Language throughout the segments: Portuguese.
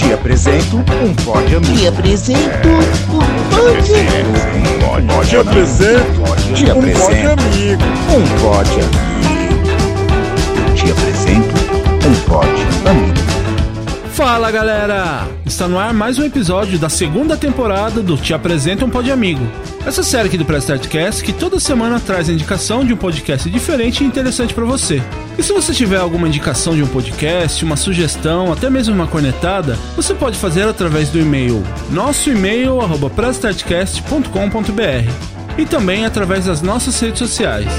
Te apresento um pod amigo. Te apresento um pod Um pod Te apresento um apresento pod amigo. um pod amigo. Te apresento Fala galera! Está no ar mais um episódio da segunda temporada do Te Apresenta um Pod Amigo. Essa série aqui do Press Startcast que toda semana traz a indicação de um podcast diferente e interessante para você. E se você tiver alguma indicação de um podcast, uma sugestão, até mesmo uma cornetada, você pode fazer através do e-mail nosso e-mail e também através das nossas redes sociais.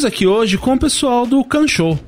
Estamos aqui hoje com o pessoal do Can Show.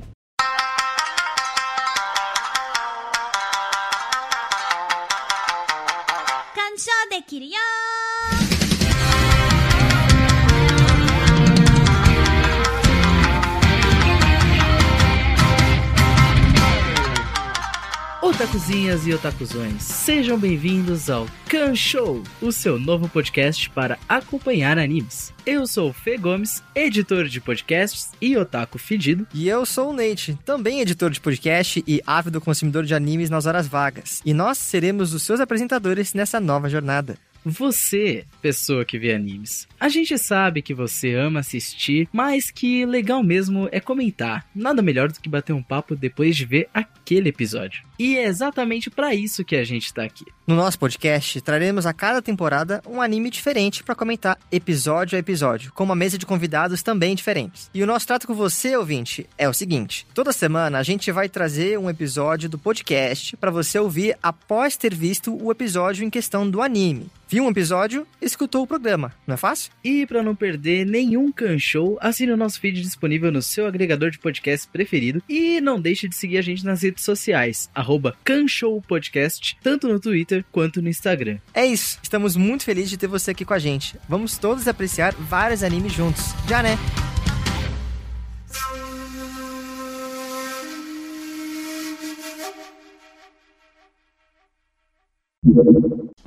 Otakuzinhas e otakuzões, sejam bem-vindos ao Kan Show, o seu novo podcast para acompanhar animes. Eu sou o Fê Gomes, editor de podcasts e otaku fedido. E eu sou o Nate, também editor de podcast e ávido consumidor de animes nas horas vagas. E nós seremos os seus apresentadores nessa nova jornada. Você, pessoa que vê animes, a gente sabe que você ama assistir, mas que legal mesmo é comentar. Nada melhor do que bater um papo depois de ver aquele episódio. E é exatamente para isso que a gente tá aqui. No nosso podcast, traremos a cada temporada um anime diferente para comentar episódio a episódio, com uma mesa de convidados também diferentes. E o nosso trato com você, ouvinte, é o seguinte: toda semana a gente vai trazer um episódio do podcast para você ouvir após ter visto o episódio em questão do anime. Viu um episódio, escutou o programa, não é fácil? E para não perder nenhum Kan Show, assine o nosso feed disponível no seu agregador de podcast preferido e não deixe de seguir a gente nas redes sociais, arroba Kan Show Podcast, tanto no Twitter quanto no Instagram. É isso, estamos muito felizes de ter você aqui com a gente. Vamos todos apreciar vários animes juntos. Já né?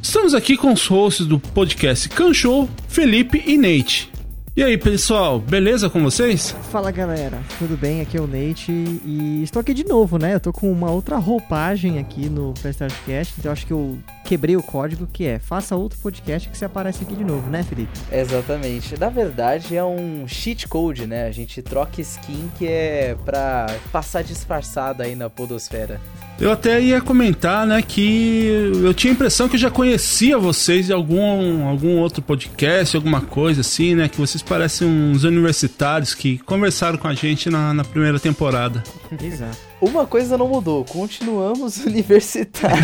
Estamos aqui com os hosts do podcast Can Show, Felipe e Nate. E aí, pessoal, beleza com vocês? Fala galera, tudo bem? Aqui é o Nate e estou aqui de novo, né? Eu tô com uma outra roupagem aqui no Prestarcast, então acho que eu quebrei o código que é faça outro podcast que você aparece aqui de novo, né, Felipe? Exatamente. Na verdade, é um cheat code, né? A gente troca skin que é pra passar disfarçado aí na podosfera. Eu até ia comentar, né, que eu tinha a impressão que eu já conhecia vocês de algum, algum outro podcast, alguma coisa assim, né, que vocês parecem uns universitários que conversaram com a gente na, na primeira temporada. Exato. Uma coisa não mudou, continuamos universitários.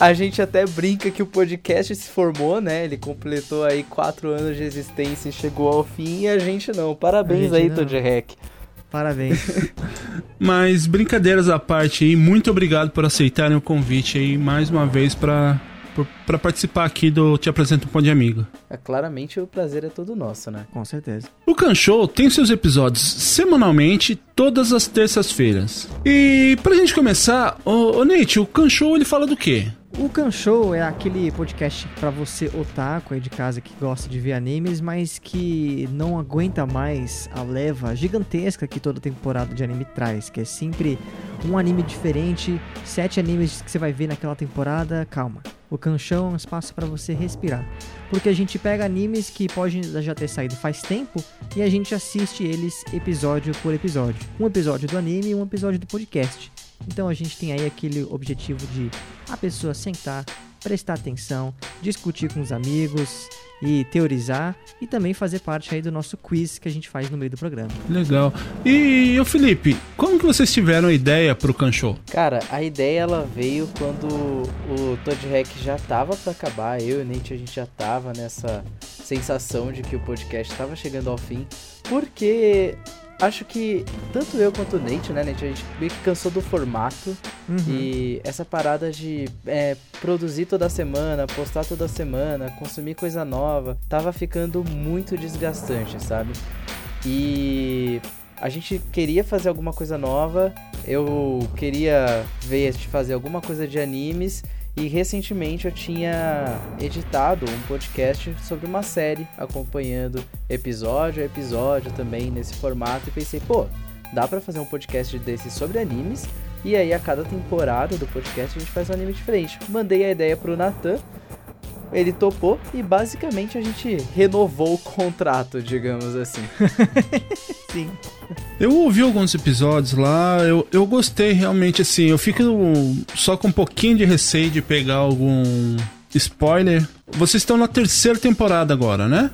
a gente até brinca que o podcast se formou, né? Ele completou aí quatro anos de existência e chegou ao fim e a gente não. Parabéns gente aí, não. Todd Hack. Parabéns. Mas brincadeiras à parte aí, muito obrigado por aceitarem o convite aí mais uma vez pra pra participar aqui do Te Apresento um Pão de Amigo. É, claramente o prazer é todo nosso, né? Com certeza. O Can Show tem seus episódios semanalmente, todas as terças-feiras. E pra gente começar, ô, ô Nate, o Can Show ele fala do quê? O Kan Show é aquele podcast pra você otaku aí de casa que gosta de ver animes, mas que não aguenta mais a leva gigantesca que toda temporada de anime traz, que é sempre um anime diferente, sete animes que você vai ver naquela temporada, calma. O Kan Show é um espaço pra você respirar, porque a gente pega animes que podem já ter saído faz tempo e a gente assiste eles episódio por episódio. Um episódio do anime e um episódio do podcast. Então a gente tem aí aquele objetivo de a pessoa sentar, prestar atenção, discutir com os amigos e teorizar e também fazer parte aí do nosso quiz que a gente faz no meio do programa. Legal. E o Felipe, como que vocês tiveram a ideia pro Can Show? Cara, a ideia ela veio quando o Todd Hack já tava pra acabar, eu e o Nate a gente já tava nessa sensação de que o podcast tava chegando ao fim, porque acho que tanto eu quanto o Nate, né, Nate, a gente meio que cansou do formato Uhum. e essa parada de é, produzir toda semana, postar toda semana, consumir coisa nova, tava ficando muito desgastante, sabe? E a gente queria fazer alguma coisa nova, eu queria ver fazer alguma coisa de animes e recentemente eu tinha editado um podcast sobre uma série, acompanhando episódio a episódio também nesse formato e pensei, pô, dá pra fazer um podcast desse sobre animes e aí a cada temporada do podcast a gente faz um anime diferente. Mandei a ideia pro Natan, ele topou e basicamente a gente renovou o contrato, digamos assim. Sim. Eu ouvi alguns episódios lá, eu, eu gostei realmente, assim, eu fico só com um pouquinho de receio de pegar algum spoiler. Vocês estão na terceira temporada agora, né?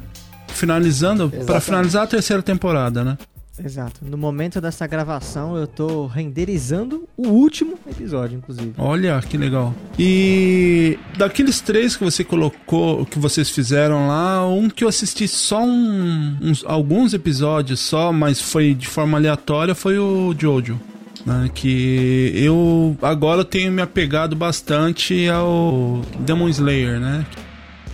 Finalizando, para finalizar a terceira temporada, né? Exato. No momento dessa gravação, eu tô renderizando o último episódio, inclusive. Olha, que legal. E daqueles três que você colocou, que vocês fizeram lá, um que eu assisti só um- uns, alguns episódios só, mas foi de forma aleatória, foi o Jojo. Né, que eu agora tenho me apegado bastante ao Demon Slayer, né?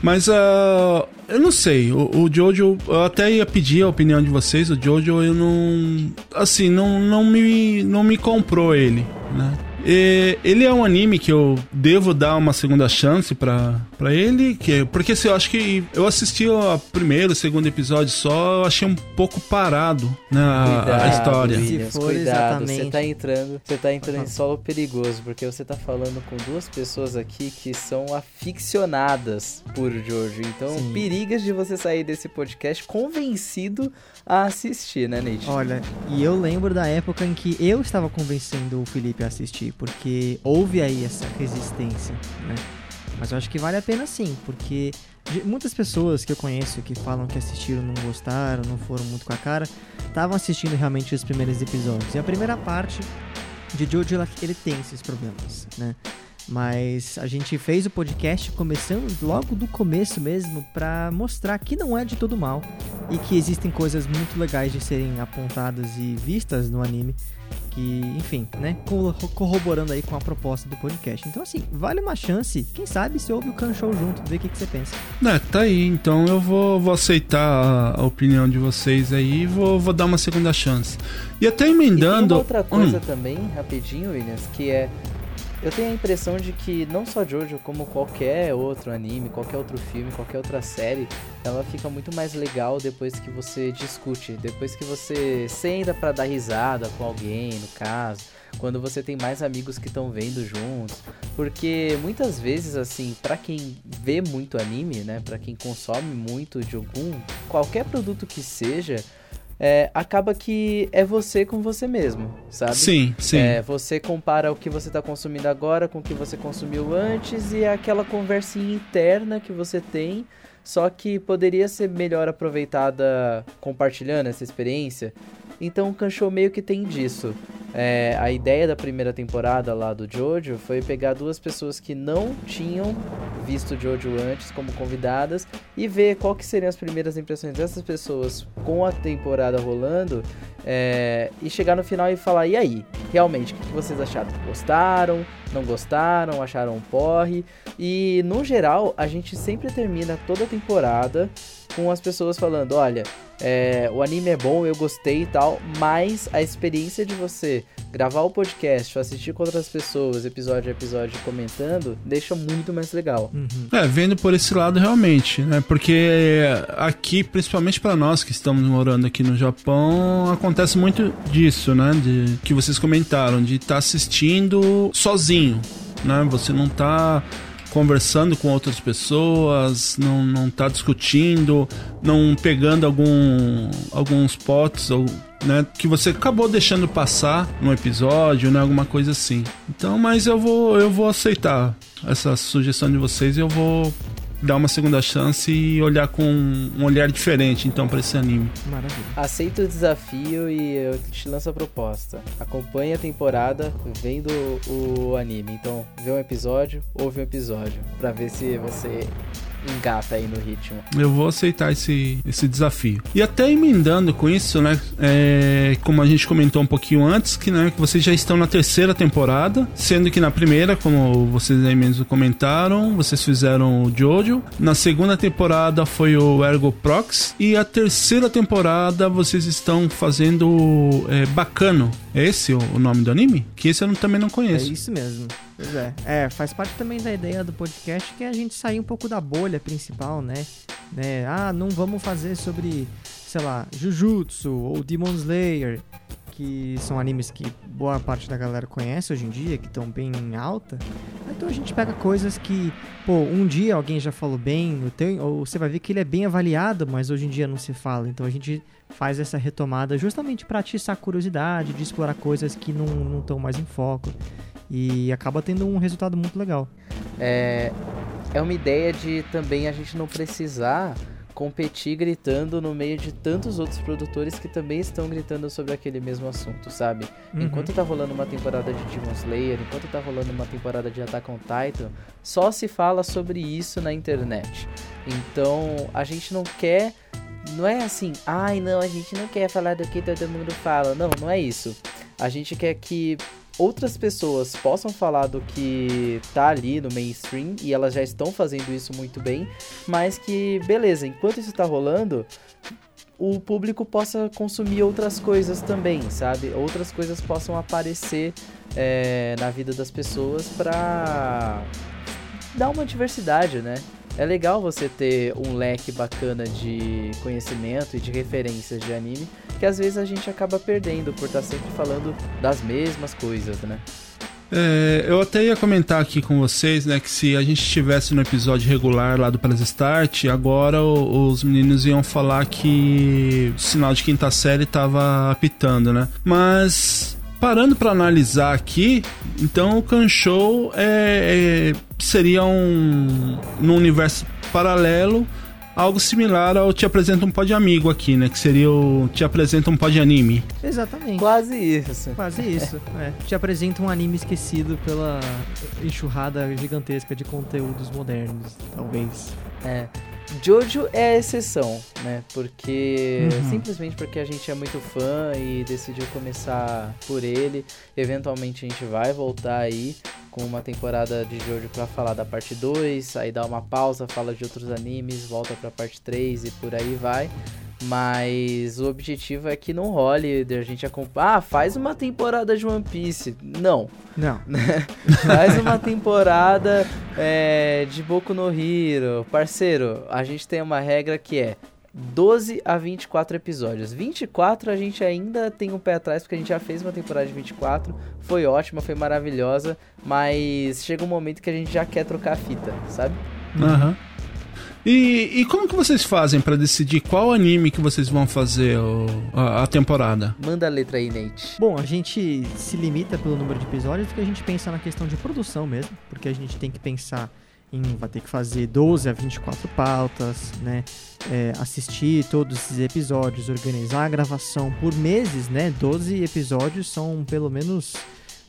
Mas ah, eu não sei, o, o Jojo, eu até ia pedir a opinião de vocês, o Jojo eu não. Assim, não, não, me, não me comprou ele, né? E ele é um anime que eu devo dar uma segunda chance pra, pra ele, que, porque assim, eu acho que eu assisti o primeiro, o segundo episódio só, eu achei um pouco parado, né, a, a história. Williams, Se for cuidado, você tá entrando, você tá entrando em solo perigoso, porque você tá falando com duas pessoas aqui que são aficionadas por Jojo. Então, Sim. perigas de você sair desse podcast convencido a assistir, né, Nate? Olha, e eu lembro da época em que eu estava convencendo o Felipe a assistir, porque houve aí essa resistência, né? Mas eu acho que vale a pena sim, porque muitas pessoas que eu conheço que falam que assistiram não gostaram, não foram muito com a cara, estavam assistindo realmente os primeiros episódios. E a primeira parte de Jojo, ele tem esses problemas, né? Mas a gente fez o podcast começando logo do começo mesmo pra mostrar que não é de todo mal e que existem coisas muito legais de serem apontadas e vistas no anime que, enfim, né, corro- corroborando aí com a proposta do podcast. Então assim, vale uma chance, quem sabe se ouve o Kan Show junto, ver o que, que você pensa. É, tá aí, então eu vou, vou aceitar a, opinião de vocês aí e vou, vou dar uma segunda chance. E até E tem emendando. uma outra coisa Hum, também, rapidinho, Williams, que é. Eu tenho a impressão de que não só Jojo, como qualquer outro anime, qualquer outro filme, qualquer outra série, ela fica muito mais legal depois que você discute, depois que você senta pra dar risada com alguém, no caso, quando você tem mais amigos que estão vendo juntos, porque muitas vezes assim, pra quem vê muito anime, né, Pra quem consome muito de algum, qualquer produto que seja, é, acaba que é você com você mesmo, sabe? sim, sim. É, você compara o que você está consumindo agora com o que você consumiu antes e é aquela conversinha interna que você tem, só que poderia ser melhor aproveitada compartilhando essa experiência. Então o Kanshou meio que tem disso. É, a ideia da primeira temporada lá do Jojo foi pegar duas pessoas que não tinham visto Jojo antes como convidadas e ver qual que seriam as primeiras impressões dessas pessoas com a temporada rolando é, e chegar no final e falar, e aí, realmente, o que que vocês acharam? Gostaram? Não gostaram? Acharam um porre? E, no geral, a gente sempre termina toda a temporada com as pessoas falando, olha, é, o anime é bom, eu gostei e tal, mas a experiência de você gravar o podcast, assistir com outras pessoas, episódio a episódio, comentando, deixa muito mais legal. É, vendo por esse lado realmente, né? Porque aqui, principalmente para nós que estamos morando aqui no Japão, acontece muito disso, né? De que vocês comentaram, de estar assistindo sozinho, né? Você não tá conversando com outras pessoas, não, não tá discutindo, não pegando algum alguns potes ou né, que você acabou deixando passar no episódio, né, alguma coisa assim. Então, mas eu vou eu vou aceitar essa sugestão de vocês e eu vou dar uma segunda chance e olhar com um olhar diferente então para esse anime. Maravilha. Aceita o desafio e eu te lanço a proposta. Acompanhe a temporada vendo o anime. Então, vê um episódio, ouve um episódio, pra ver se você engata aí no ritmo. Eu vou aceitar esse, esse desafio. E até emendando com isso, né? É, como a gente comentou um pouquinho antes, que, né, que vocês já estão na terceira temporada, sendo que na primeira, como vocês aí mesmo comentaram, vocês fizeram o Jojo. Na segunda temporada foi o Ergo Prox. E a terceira temporada vocês estão fazendo é, Bacano. É esse o, o nome do anime? Que esse eu não- também não É conheço. isso mesmo. Pois é. É, faz parte também da ideia do podcast que é a gente sair um pouco da bolha principal, né? né? Ah, não vamos fazer sobre, sei lá, Jujutsu ou Demon Slayer, que são animes que boa parte da galera conhece hoje em dia, que estão bem em alta. Então a gente pega coisas que, pô, um dia alguém já falou bem, ou tem- ou você vai ver que ele é bem avaliado, mas hoje em dia não se fala. Então a gente faz essa retomada justamente para atiçar a curiosidade, de explorar coisas que não estão mais em foco. E acaba tendo um resultado muito legal. É, é uma ideia de também a gente não precisar competir gritando no meio de tantos outros produtores que também estão gritando sobre aquele mesmo assunto, sabe? Uhum. Enquanto tá rolando uma temporada de Demon Slayer, enquanto tá rolando uma temporada de Attack on Titan, só se fala sobre isso na internet. Então, a gente não quer não é assim, ai não, a gente não quer falar do que todo mundo fala. Não, não é isso. A gente quer que outras pessoas possam falar do que tá ali no mainstream e elas já estão fazendo isso muito bem, mas que beleza, enquanto isso tá rolando, o público possa consumir outras coisas também, sabe? Outras coisas possam aparecer é, na vida das pessoas pra dar uma diversidade, né? É legal você ter um leque bacana de conhecimento e de referências de anime, que às vezes a gente acaba perdendo por estar sempre falando das mesmas coisas, né? É, eu até ia comentar aqui com vocês, né, que se a gente estivesse no episódio regular lá do Press Start, agora os meninos iam falar que o sinal de quinta série tava apitando, né? Mas parando pra analisar aqui, então o Kanshou é, é, seria um no universo paralelo algo similar ao Te Apresenta um Pod Amigo aqui, né? Que seria o Te Apresenta um Pod Anime. Exatamente. Quase isso. Quase isso. é. Te apresenta um anime esquecido pela enxurrada gigantesca de conteúdos modernos, talvez. É. Jojo é a exceção, né? Porque. Uhum. Simplesmente porque a gente é muito fã e decidiu começar por ele. Eventualmente a gente vai voltar aí com uma temporada de Jojo pra falar da parte 2, aí dá uma pausa, fala de outros animes, volta pra parte 3 e por aí vai. Mas o objetivo é que não role a gente acompanhar. Ah, faz uma temporada de One Piece. Não. Não. Faz uma temporada é, de Boku no Hero. Parceiro, a gente tem uma regra que é 12 a 24 episódios. 24 a gente ainda tem um pé atrás, porque a gente já fez uma temporada de 24. Foi ótima, foi maravilhosa. Mas chega um momento que a gente já quer trocar a fita, sabe? Aham. E, e como que vocês fazem pra decidir qual anime que vocês vão fazer o- a, a temporada? Manda a letra aí, Nate. Bom, a gente se limita pelo número de episódios porque a gente pensa na questão de produção mesmo, porque a gente tem que pensar em vai ter que fazer 12 a 24 pautas, né? É, assistir todos esses episódios, organizar a gravação por meses, né? 12 episódios são pelo menos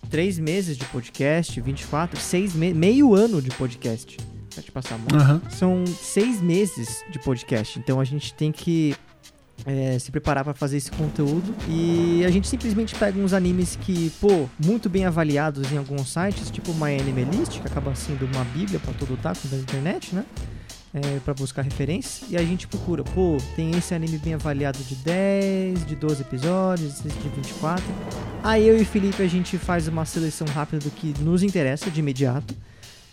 3 meses de podcast, 24, 6 me meio ano de podcast. Vai te passar a mão. Aham. São seis meses de podcast, então a gente tem que é, se preparar para fazer esse conteúdo e a gente simplesmente pega uns animes que, pô, muito bem avaliados em alguns sites, tipo My Anime List, que acaba sendo uma bíblia para todo otaku da internet, né? É, para buscar referências e a gente procura, pô, tem esse anime bem avaliado de 10, de 12 episódios, de 24. Aí eu e o Felipe a gente faz uma seleção rápida do que nos interessa de imediato.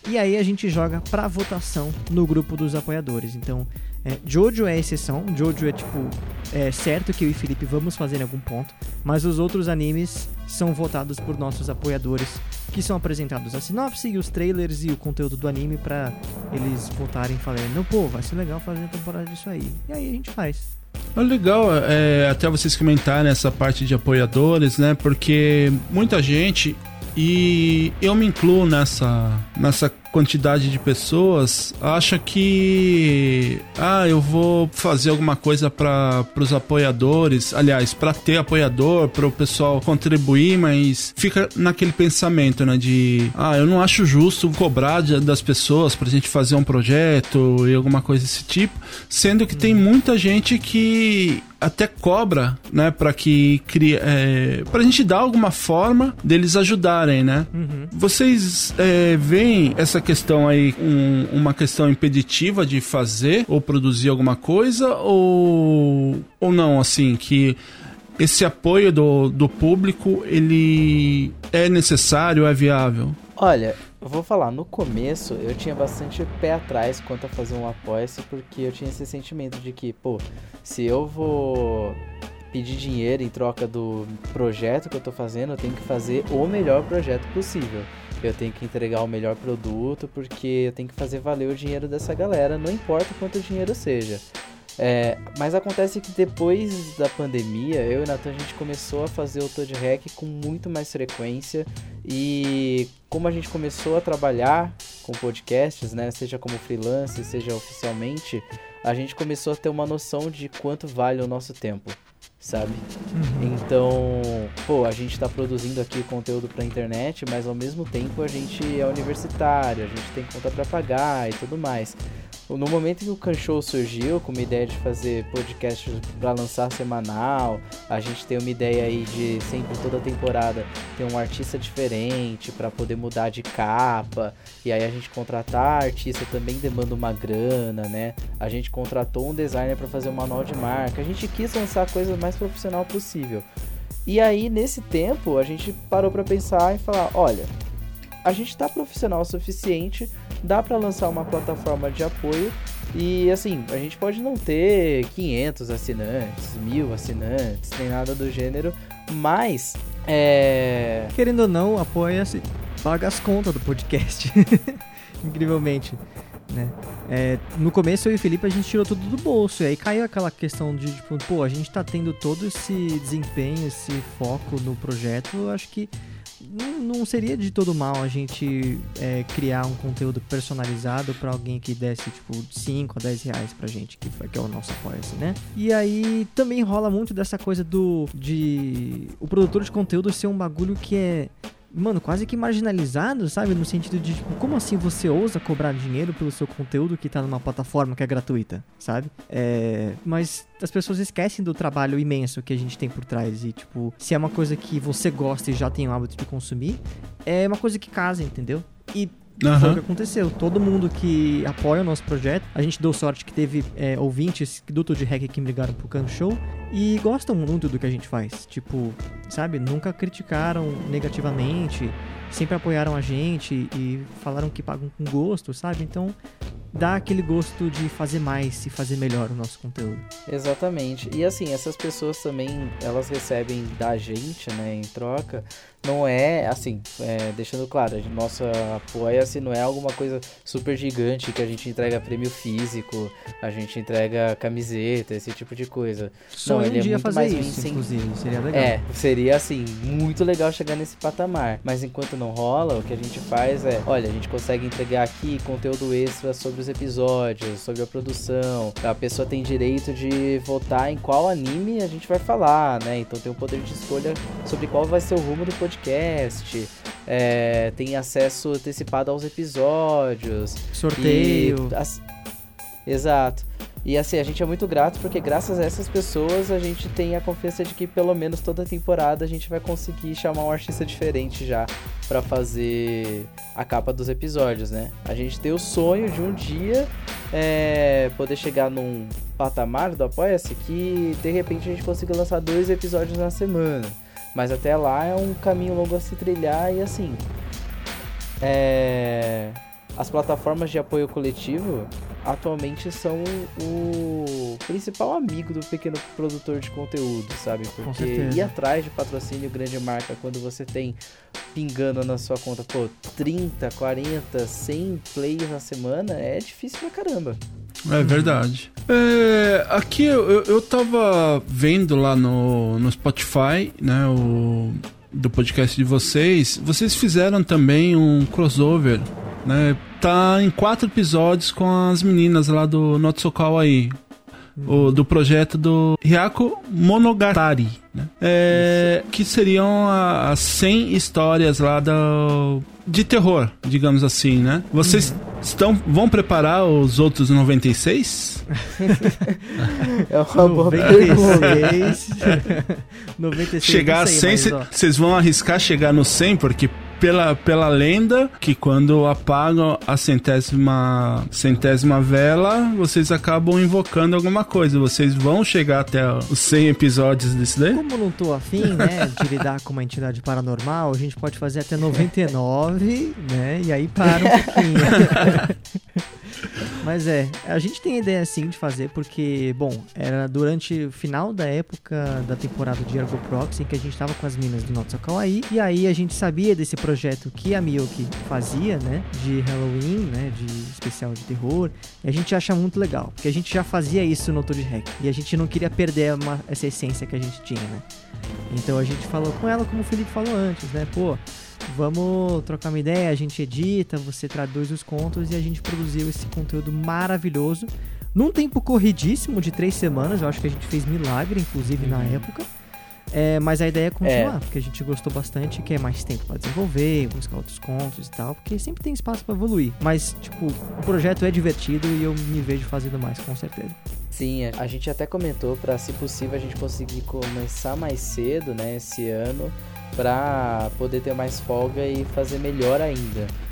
E aí a gente joga pra votação no grupo dos apoiadores. Então, é, Jojo é exceção. Jojo é tipo, é certo que eu e Felipe vamos fazer em algum ponto. Mas os outros animes são votados por nossos apoiadores, que são apresentados a sinopse e os trailers e o conteúdo do anime pra eles votarem e falarem: Não, pô, vai ser legal fazer a temporada disso aí. E aí a gente faz. É legal é, até vocês comentarem essa parte de apoiadores, né? Porque muita gente, e eu me incluo nessa, nessa quantidade de pessoas acha que ah, eu vou fazer alguma coisa para os apoiadores, aliás, para ter apoiador, para o pessoal contribuir, mas fica naquele pensamento, né, de ah, eu não acho justo cobrar das pessoas pra gente fazer um projeto e alguma coisa desse tipo, sendo que tem muita gente que até cobra, né, para que cria, é, pra gente dar alguma forma deles ajudarem, né? Uhum. Vocês é, veem essa questão aí um, uma questão impeditiva de fazer ou produzir alguma coisa ou ou não, assim, que esse apoio do, do público ele é necessário, é viável? Olha, vou falar, no começo eu tinha bastante pé atrás quanto a fazer um apoia-se, porque eu tinha esse sentimento de que, pô, se eu vou pedir dinheiro em troca do projeto que eu tô fazendo, eu tenho que fazer o melhor projeto possível. Eu tenho que entregar o melhor produto, porque eu tenho que fazer valer o dinheiro dessa galera, não importa quanto dinheiro seja. É, mas acontece que depois da pandemia, eu e o Nathan a gente começou a fazer o Toad Hack com muito mais frequência e como a gente começou a trabalhar com podcasts, né, seja como freelance, seja oficialmente, a gente começou a ter uma noção de quanto vale o nosso tempo, sabe? Uhum. Então, pô, a gente está produzindo aqui conteúdo para internet, mas ao mesmo tempo a gente é universitário, a gente tem conta para pagar e tudo mais. No momento que o Canshow surgiu, com uma ideia de fazer podcast para lançar semanal, a gente tem uma ideia aí de sempre toda temporada ter um artista diferente para poder mudar de capa. E aí a gente contratar artista também demanda uma grana, né? A gente contratou um designer para fazer um manual de marca. A gente quis lançar a coisa mais profissional possível. E aí nesse tempo a gente parou para pensar e falar, olha, a gente está profissional o suficiente dá para lançar uma plataforma de apoio e assim, a gente pode não ter 500 assinantes, mil assinantes, nem nada do gênero, mas é. Querendo ou não, apoia-se, paga as contas do podcast. Incrivelmente. Né? É, no começo eu e o Felipe a gente tirou tudo do bolso, e aí caiu aquela questão de tipo, pô, a gente tá tendo todo esse desempenho, esse foco no projeto, eu acho que não, não seria de todo mal a gente é, criar um conteúdo personalizado para alguém que desse tipo 5 a 10 reais pra gente, que, que é o nosso apoio, assim, né? E aí também rola muito dessa coisa do de o produtor de conteúdo ser um bagulho que é mano, quase que marginalizado, sabe? No sentido de, tipo, como assim você ousa cobrar dinheiro pelo seu conteúdo que tá numa plataforma que é gratuita, sabe? É... Mas as pessoas esquecem do trabalho imenso que a gente tem por trás. E, tipo, se é uma coisa que você gosta e já tem o hábito de consumir, é uma coisa que casa, entendeu? E Uhum. Foi o que aconteceu. Todo mundo que apoia o nosso projeto, a gente deu sorte que teve é, ouvintes do de Hack que me ligaram pro Can Show e gostam muito do que a gente faz. Tipo, sabe, nunca criticaram negativamente, sempre apoiaram a gente e falaram que pagam com gosto, sabe? Então, dá aquele gosto de fazer mais e fazer melhor o nosso conteúdo. Exatamente. E assim, essas pessoas também, elas recebem da gente, né, em troca, não é assim, é, deixando claro, a nossa apoia-se não é alguma coisa super gigante que a gente entrega prêmio físico, a gente entrega camiseta, esse tipo de coisa. Só não, um ele é muito fazer mais isso, um inclusive, seria legal. É, seria assim, muito legal chegar nesse patamar. Mas enquanto não rola, o que a gente faz é, olha, a gente consegue entregar aqui conteúdo extra sobre os episódios, sobre a produção. A pessoa tem direito de votar em qual anime a gente vai falar, né? Então tem o poder de escolha sobre qual vai ser o rumo do podcast podcast, é, tem acesso antecipado aos episódios. Sorteio. E, as, exato. E assim, a gente é muito grato porque graças a essas pessoas a gente tem a confiança de que pelo menos toda temporada a gente vai conseguir chamar um artista diferente já para fazer a capa dos episódios, né? A gente tem o sonho de um dia é, poder chegar num patamar do Apoia-se que de repente a gente consiga lançar dois episódios na semana. Mas até lá é um caminho longo a se trilhar e assim. É... As plataformas de apoio coletivo atualmente são o principal amigo do pequeno produtor de conteúdo, sabe? Porque ir atrás de patrocínio grande marca quando você tem pingando na sua conta, pô, 30, 40, 100 plays na semana é difícil pra caramba. É verdade. É, aqui eu, eu tava vendo lá no, no Spotify, né, o, do podcast de vocês. Vocês fizeram também um crossover né? Tá em quatro episódios com as meninas lá do Not So Kawaii. O, do projeto do Hyako Monogatari, né? É, que seriam as 100 histórias lá do, de terror, digamos assim, né? Vocês estão vão preparar os outros 96? É uma boa pergunta. 96. 96. chegar a sei, 100, mas, cê- ó, vocês vão arriscar chegar no 100 porque pela, pela lenda que quando apagam a centésima centésima vela, vocês acabam invocando alguma coisa. Vocês vão chegar até os 100 episódios desse daí? Como não tô afim, né, de lidar com uma entidade paranormal, a gente pode fazer até 99, né, e aí para um pouquinho. Mas é, a gente tem a ideia sim de fazer, porque, bom, era durante o final da época da temporada de Ergo Proxy que a gente tava com as minas do Not So Kawaii, e aí a gente sabia desse projeto que a Miyoki fazia, né, de Halloween, né, de especial de terror, e a gente acha muito legal, porque a gente já fazia isso no Toad Hack, e a gente não queria perder uma- essa essência que a gente tinha, né. Então a gente falou com ela como o Felipe falou antes, né? Pô, vamos trocar uma ideia, a gente edita, você traduz os contos e a gente produziu esse conteúdo maravilhoso. Num tempo corridíssimo de três semanas, eu acho que a gente fez milagre, inclusive na época. É, mas a ideia é continuar, porque a gente gostou bastante, quer mais tempo pra desenvolver, buscar outros contos e tal, porque sempre tem espaço pra evoluir. Mas, tipo, o projeto é divertido e eu me vejo fazendo mais, com certeza. Sim, é. a gente até comentou pra, se possível, a gente conseguir começar mais cedo, né, esse ano, pra poder ter mais folga e fazer melhor ainda é,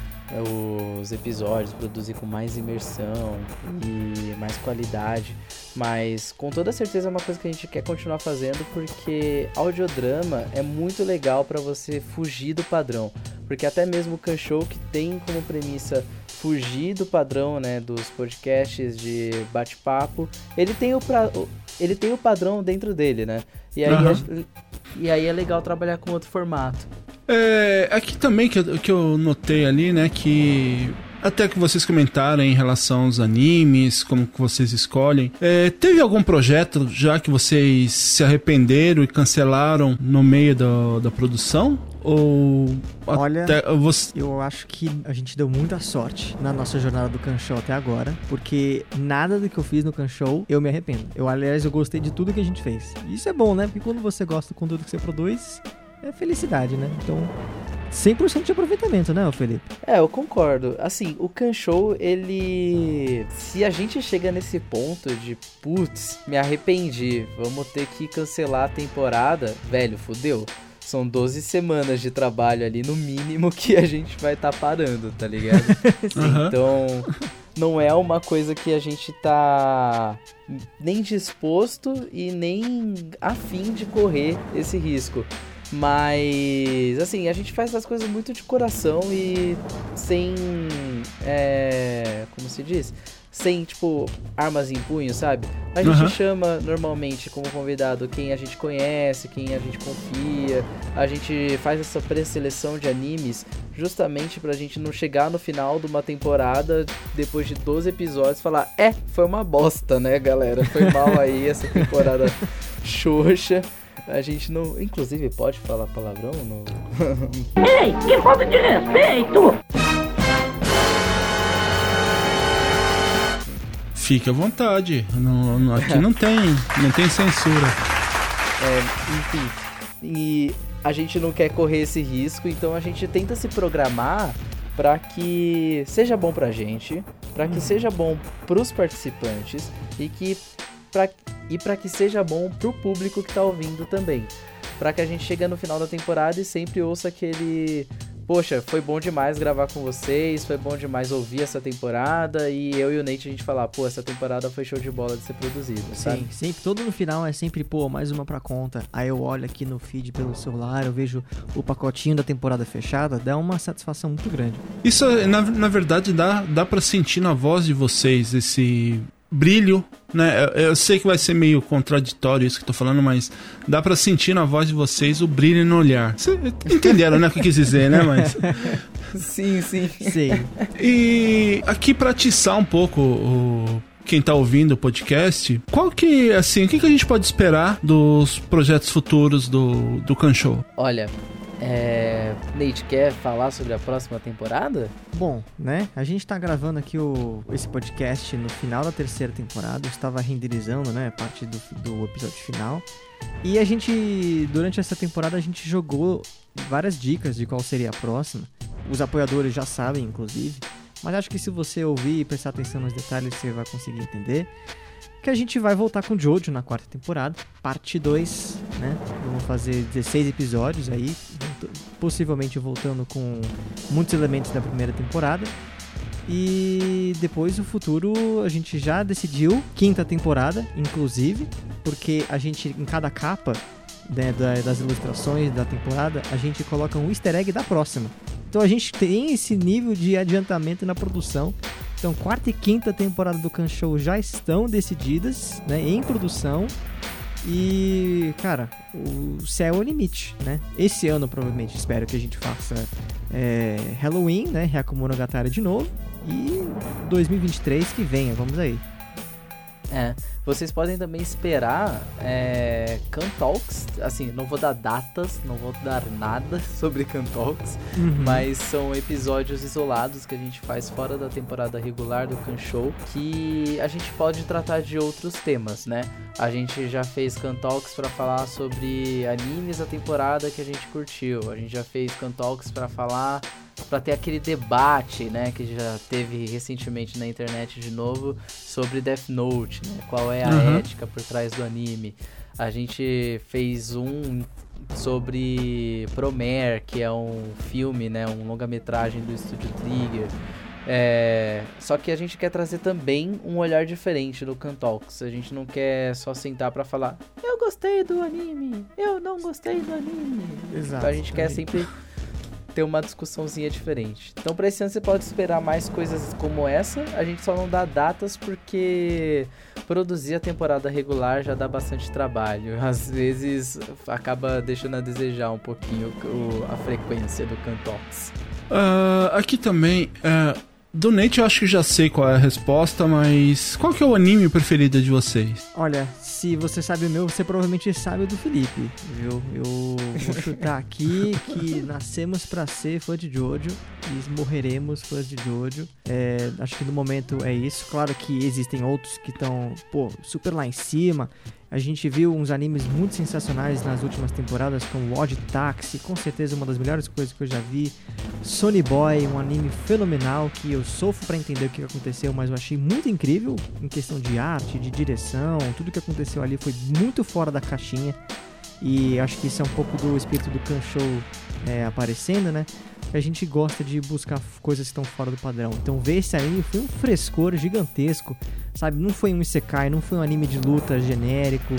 os episódios, produzir com mais imersão e mais qualidade. Mas com toda certeza é uma coisa que a gente quer continuar fazendo porque audiodrama é muito legal pra você fugir do padrão. Porque até mesmo o Kanshou que tem como premissa fugir do padrão, né, dos podcasts de bate-papo, ele tem o pra... ele tem o padrão dentro dele, né? E aí, Aham. acho- e aí é legal trabalhar com outro formato. É, aqui também que eu, que eu notei ali, né, que até que vocês comentaram em relação aos animes, como que vocês escolhem. É, teve algum projeto já que vocês se arrependeram e cancelaram no meio da, da produção? Ou Olha- você... Eu acho que a gente deu muita sorte na nossa jornada do Canshow até agora, porque nada do que eu fiz no Canshow eu me arrependo. Eu, aliás, eu gostei de tudo que a gente fez. Isso é bom, né? Porque quando você gosta do conteúdo que você produz, é felicidade, né? Então, 100% de aproveitamento, né, ô Felipe? É, eu concordo. Assim, o Kanshou, ele. Se a gente chega nesse ponto de, putz, me arrependi, vamos ter que cancelar a temporada, velho, fodeu. São 12 semanas de trabalho ali, no mínimo, que a gente vai estar parando, tá ligado? Aham. Então, não é uma coisa que a gente tá nem disposto e nem afim de correr esse risco. Mas, assim, a gente faz as coisas muito de coração e sem. É, como se diz? Sem, tipo, armas em punho, sabe? A gente Aham. chama normalmente como convidado quem a gente conhece, quem a gente confia. A gente faz essa pré-seleção de animes justamente pra gente não chegar no final de uma temporada, depois de 12 episódios, falar: É, foi uma bosta, né, galera? Foi mal aí essa temporada xoxa. A gente não. Inclusive, pode falar palavrão? No... Fique à vontade. Não, não- aqui não tem, não tem censura. É, enfim. E a gente não quer correr esse risco, então a gente tenta se programar para que seja bom pra gente, para que seja bom pros participantes e que pra, e para que seja bom pro público que tá ouvindo também. Para que a gente chegue no final da temporada e sempre ouça aquele Poxa, foi bom demais gravar com vocês, foi bom demais ouvir essa temporada e eu e o Nate a gente falar, pô, essa temporada foi show de bola de ser produzida, sabe? Sim, sempre. Todo no final é sempre, pô, mais uma pra conta. Aí eu olho aqui no feed pelo celular, eu vejo o pacotinho da temporada fechada, dá uma satisfação muito grande. Isso, na, na verdade, dá, dá para sentir na voz de vocês esse brilho, né? Eu, eu sei que vai ser meio contraditório isso que eu tô falando, mas dá para sentir na voz de vocês o brilho no olhar. Cê, entenderam, né, o que eu quis dizer, né? Mas Sim, sim. Sei. e aqui para atiçar um pouco o quem tá ouvindo o podcast, qual que, assim, o que, que a gente pode esperar dos projetos futuros do, do Can Show? Olha, É... Nate, quer falar sobre a próxima temporada? Bom, né? A gente tá gravando aqui o, esse podcast no final da terceira temporada. Eu estava renderizando, né? Parte do, do episódio final. E a gente, durante essa temporada, a gente jogou várias dicas de qual seria a próxima. Os apoiadores já sabem, inclusive. Mas acho que se você ouvir e prestar atenção nos detalhes, você vai conseguir entender que a gente vai voltar com Jojo na quarta temporada, parte 2, né? Vamos fazer 16 episódios aí, possivelmente voltando com muitos elementos da primeira temporada. E depois o futuro a gente já decidiu, quinta temporada, inclusive, porque a gente em cada capa né, das ilustrações da temporada, a gente coloca um easter egg da próxima. Então a gente tem esse nível de adiantamento na produção então, quarta e quinta temporada do Can Show já estão decididas, né, em produção. E, cara, o céu é o limite, né? Esse ano, provavelmente, espero que a gente faça é, Halloween, né? Hyaku Monogatari de novo. E 2023 que venha, vamos aí. É, vocês podem também esperar é, Cantalks, assim, não vou dar datas, não vou dar nada sobre Cantalks, uhum. mas são episódios isolados que a gente faz fora da temporada regular do Can Show, que a gente pode tratar de outros temas, né? A gente já fez Cantalks para falar sobre animes da temporada que a gente curtiu, a gente já fez Cantalks para falar para ter aquele debate, né, que já teve recentemente na internet de novo sobre Death Note, né? Qual é a uhum. ética por trás do anime? A gente fez um sobre Promare, que é um filme, né, um longa-metragem do estúdio Trigger. É, só que a gente quer trazer também um olhar diferente no Cantalks. A gente não quer só sentar para falar, eu gostei do anime, eu não gostei do anime. Exato. Então a gente quer sempre ter uma discussãozinha diferente. Então, para esse ano você pode esperar mais coisas como essa. A gente só não dá datas porque produzir a temporada regular já dá bastante trabalho. Às vezes acaba deixando a desejar um pouquinho o, a frequência do Cantox. Uh, aqui também. Uh do Nate eu acho que já sei qual é a resposta, mas qual que é o anime preferido de vocês? Olha, se você sabe o meu, você provavelmente sabe o do Felipe, viu? Eu vou chutar aqui que nascemos para ser fã de Jojo e morreremos fãs de Jojo. É, acho que no momento é isso. Claro que existem outros que estão, pô, super lá em cima. A gente viu uns animes muito sensacionais nas últimas temporadas, como Odd Taxi, com certeza uma das melhores coisas que eu já vi. Sony Boy, um anime fenomenal que eu sofro para entender o que aconteceu, mas eu achei muito incrível em questão de arte, de direção, tudo que aconteceu ali foi muito fora da caixinha. E acho que isso é um pouco do espírito do Kanshou é, aparecendo, né? A gente gosta de buscar coisas que estão fora do padrão. Então ver esse anime foi um frescor gigantesco sabe? Não foi um Isekai, não foi um anime de luta genérico,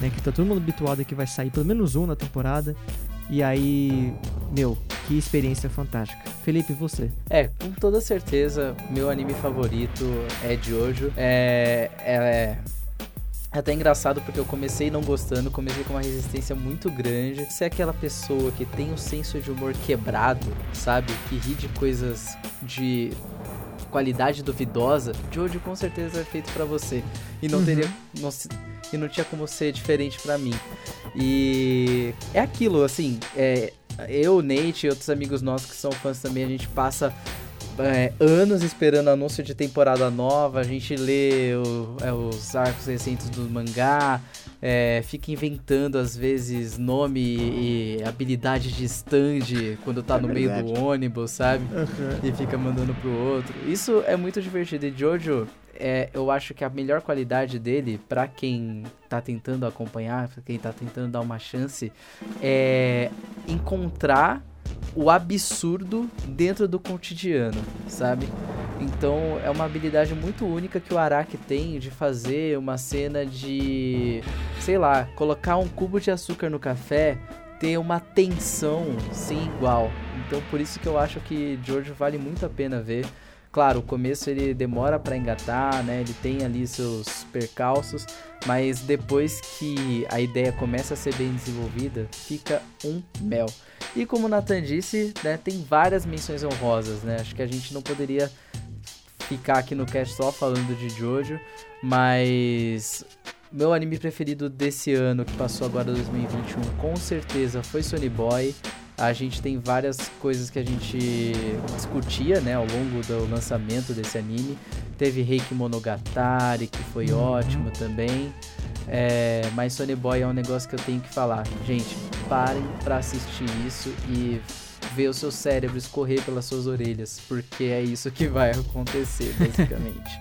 né? Que tá todo mundo habituado que vai sair pelo menos um na temporada. E aí, meu, que experiência fantástica. Felipe, você? É, com toda certeza, meu anime favorito é de hoje. É, é, é até engraçado porque eu comecei não gostando, comecei com uma resistência muito grande. Você é aquela pessoa que tem um senso de humor quebrado, sabe? Que ri de coisas de qualidade duvidosa, Jojo com certeza é feito para você. E não uhum. teria. Não, e não tinha como ser diferente para mim. E é aquilo, assim, é, eu, Nate e outros amigos nossos que são fãs também, a gente passa é, anos esperando anúncio de temporada nova, a gente lê o, é, os arcos recentes do mangá, é, fica inventando às vezes nome e habilidade de stand quando tá é no meio do ônibus, sabe? E fica mandando pro outro. Isso é muito divertido. E Jojo, é, eu acho que a melhor qualidade dele, para quem tá tentando acompanhar, pra quem tá tentando dar uma chance, é encontrar o absurdo dentro do cotidiano, sabe? Então é uma habilidade muito única que o Araki tem de fazer uma cena de, sei lá, colocar um cubo de açúcar no café, ter uma tensão sem igual. Então por isso que eu acho que George vale muito a pena ver. Claro, o começo ele demora para engatar, né? Ele tem ali seus percalços, mas depois que a ideia começa a ser bem desenvolvida, fica um mel. E como o Nathan disse, né, tem várias menções honrosas, né? Acho que a gente não poderia ficar aqui no cast só falando de Jojo, mas meu anime preferido desse ano, que passou agora 2021, com certeza foi Sony Boy. A gente tem várias coisas que a gente discutia, né, ao longo do lançamento desse anime. Teve Reiki Monogatari, que foi Uhum. ótimo também. É, mas Sony Boy é um negócio que eu tenho que falar. Gente, parem pra assistir isso e ver o seu cérebro escorrer pelas suas orelhas, porque é isso que vai acontecer, basicamente.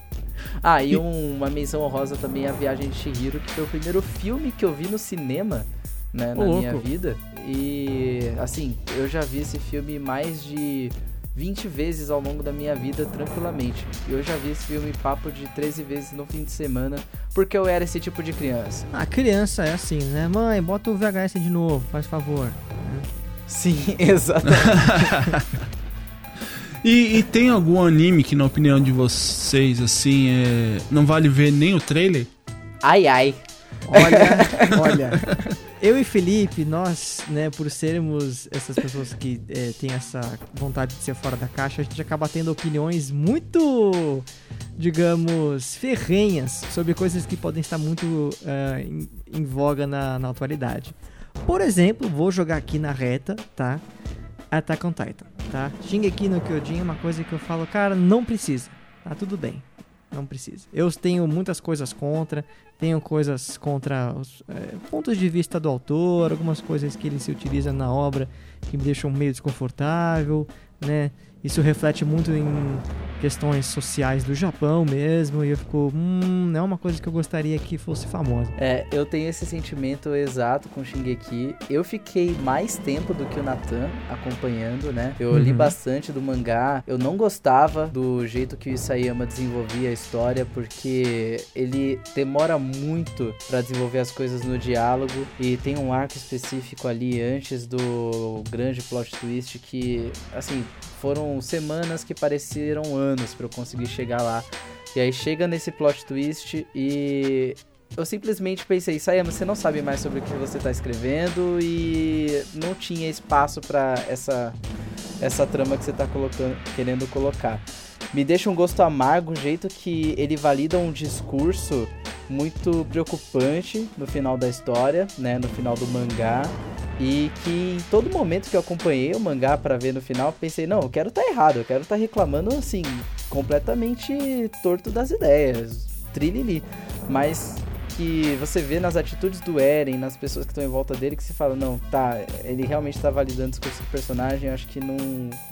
ah, e um- uma menção honrosa também é a Viagem de Chihiro, que foi o primeiro filme que eu vi no cinema, né, na Ô, minha louco. vida. E, assim, eu já vi esse filme mais de 20 vezes ao longo da minha vida, tranquilamente. E eu já vi esse filme papo de 13 vezes no fim de semana, porque eu era esse tipo de criança. A criança é assim, né? Mãe, bota o VHS de novo, faz favor. Sim, exatamente. E, e tem algum anime que, na opinião de vocês, assim, é... não vale ver nem o trailer? ai, ai. Olha, olha. Eu e Felipe, nós, né, por sermos essas pessoas que eh, têm essa vontade de ser fora da caixa, a gente acaba tendo opiniões muito, digamos, ferrenhas sobre coisas que podem estar muito ah, em, em voga na, na atualidade. Por exemplo, vou jogar aqui na reta, tá? Attack on Titan, tá? Shingeki no Kyojin é uma coisa que eu falo, cara, não precisa. Tá tudo bem. Não precisa. Eu tenho muitas coisas contra, tenho coisas contra os é, pontos de vista do autor, algumas coisas que ele se utiliza na obra que me deixam meio desconfortável, né? Isso reflete muito em questões sociais do Japão mesmo, e eu fico, hum, não é uma coisa que eu gostaria que fosse famosa. É, eu tenho esse sentimento exato com Shingeki. Eu fiquei mais tempo do que o Natan acompanhando, né? Eu li Uhum. bastante do mangá. Eu não gostava do jeito que o Isayama desenvolvia a história, porque ele demora muito pra desenvolver as coisas no diálogo e tem um arco específico ali antes do grande plot twist que, assim, foram semanas que pareceram anos pra eu conseguir chegar lá. E aí chega nesse plot twist e eu simplesmente pensei, Sayama, você não sabe mais sobre o que você tá escrevendo e não tinha espaço pra essa essa trama que você tá colocando, querendo colocar. Me deixa um gosto amargo o jeito que ele valida um discurso muito preocupante no final da história, né, no final do mangá. E que em todo momento que eu acompanhei o mangá pra ver no final, pensei, não, eu quero estar errado, eu quero estar reclamando assim, completamente torto das ideias, trilili. Mas que você vê nas atitudes do Eren, nas pessoas que estão em volta dele, que se fala, não, tá, ele realmente tá validando o discurso do personagem, acho que não,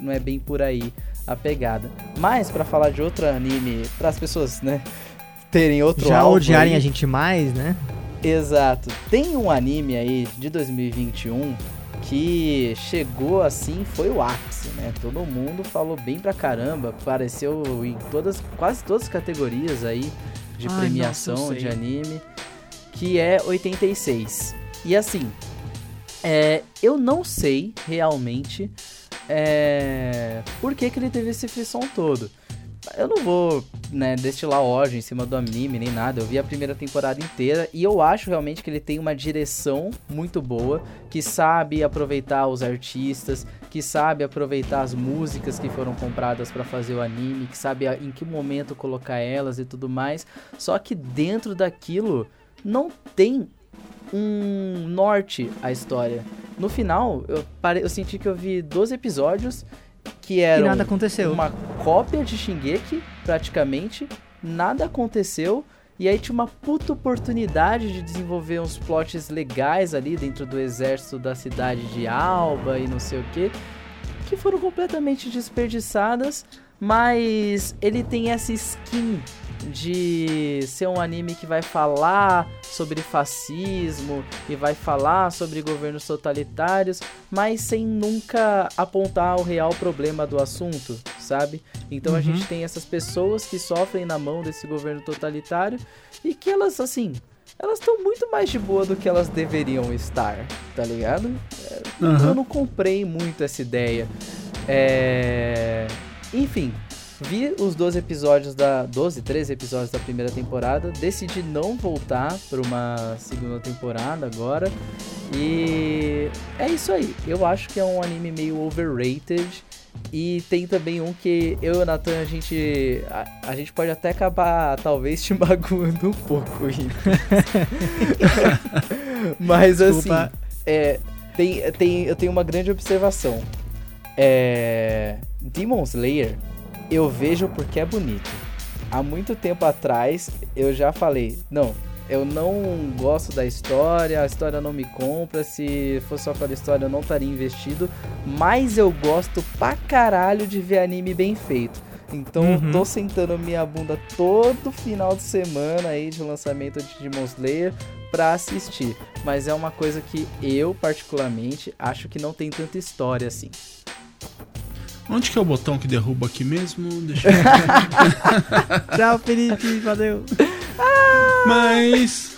não é bem por aí a pegada. Mas pra falar de outro anime, para as pessoas, né, terem outro Já odiarem aí, a gente mais, né? Exato. Tem um anime aí de 2021 que chegou assim, foi o ápice, né? Todo mundo falou bem pra caramba, apareceu em todas, quase todas as categorias aí de Ai, premiação nossa, de anime, que é 86. E assim, é, eu não sei realmente é, por que, que ele teve esse frisson todo. Eu não vou, né, destilar ódio em cima do anime nem nada. Eu vi a primeira temporada inteira e eu acho realmente que ele tem uma direção muito boa, que sabe aproveitar os artistas, que sabe aproveitar as músicas que foram compradas pra fazer o anime, que sabe em que momento colocar elas e tudo mais. Só que dentro daquilo não tem um norte a história. No final, eu, eu senti que eu vi 12 episódios que E eram nada aconteceu. uma cópia de Shingeki, praticamente. Nada aconteceu. E aí tinha uma puta oportunidade de desenvolver uns plots legais ali dentro do exército da cidade de Alba e não sei o que. Que foram completamente desperdiçadas. Mas ele tem essa skin de ser um anime que vai falar sobre fascismo e vai falar sobre governos totalitários, mas sem nunca apontar o real problema do assunto, sabe? Então a Uhum. gente tem essas pessoas que sofrem na mão desse governo totalitário e que elas, assim, elas estão muito mais de boa do que elas deveriam estar, tá ligado? Eu Aham. não comprei muito essa ideia. É... Enfim, vi os 12 episódios da. 12, 13 episódios da primeira temporada. Decidi não voltar para uma segunda temporada agora. E é isso aí. Eu acho que é um anime meio overrated. E tem também um que eu e o Nathan, a gente. A, a gente pode até acabar, talvez, te magoando um pouco. Mas Desculpa. assim. É, tem, tem, eu tenho uma grande observação. É, Demon Slayer, eu vejo porque é bonito. Há muito tempo atrás, eu já falei, não, eu não gosto da história, a história não me compra, se fosse só pela história eu não estaria investido, mas eu gosto pra caralho de ver anime bem feito. Então Uhum. eu tô sentando minha bunda todo final de semana aí de lançamento de Demon Slayer pra assistir. Mas é uma coisa que eu, particularmente, acho que não tem tanta história assim. Onde que é o botão que derruba aqui mesmo? Deixa eu... Tchau, Felipe, valeu. Mas.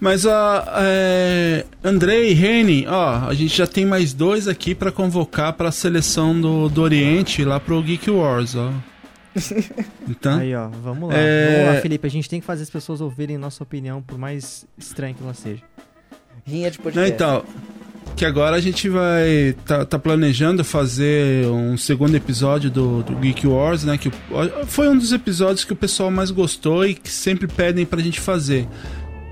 Mas a. É, Andrei e Reni, ó, a gente já tem mais dois aqui pra convocar pra seleção do, do Oriente lá pro Geek Wars, ó. Então. Aí, ó, vamos lá. É- Vamos lá, Felipe. A gente tem que fazer as pessoas ouvirem nossa opinião, por mais estranha que ela seja. Rinha de Não, podcast. então, que agora a gente vai tá, tá planejando fazer um segundo episódio do, do Geek Wars, né? Que foi um dos episódios que o pessoal mais gostou e que sempre pedem pra gente fazer.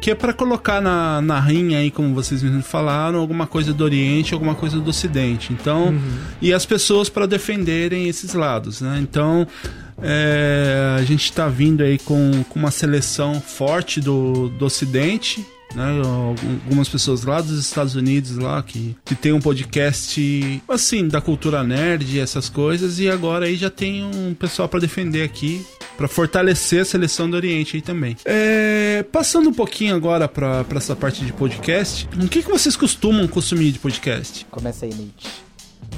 Que é pra colocar na, na rinha aí, como vocês mesmos falaram, alguma coisa do Oriente, alguma coisa do Ocidente. Então, e as pessoas para defenderem esses lados, né? Então, é, a gente está vindo aí com, com uma seleção forte do, do Ocidente, né? Algum- Algumas pessoas lá dos Estados Unidos lá que, que tem um podcast assim da cultura nerd essas coisas e agora aí já tem um pessoal para defender aqui para fortalecer a seleção do Oriente aí também. É, passando um pouquinho agora para essa parte de podcast, o que, que vocês costumam consumir de podcast? Começa aí, Nate.